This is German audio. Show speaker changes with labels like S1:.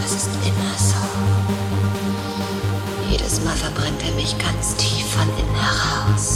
S1: Das ist immer so. Jedes Mal verbrennt er mich ganz tief von innen heraus.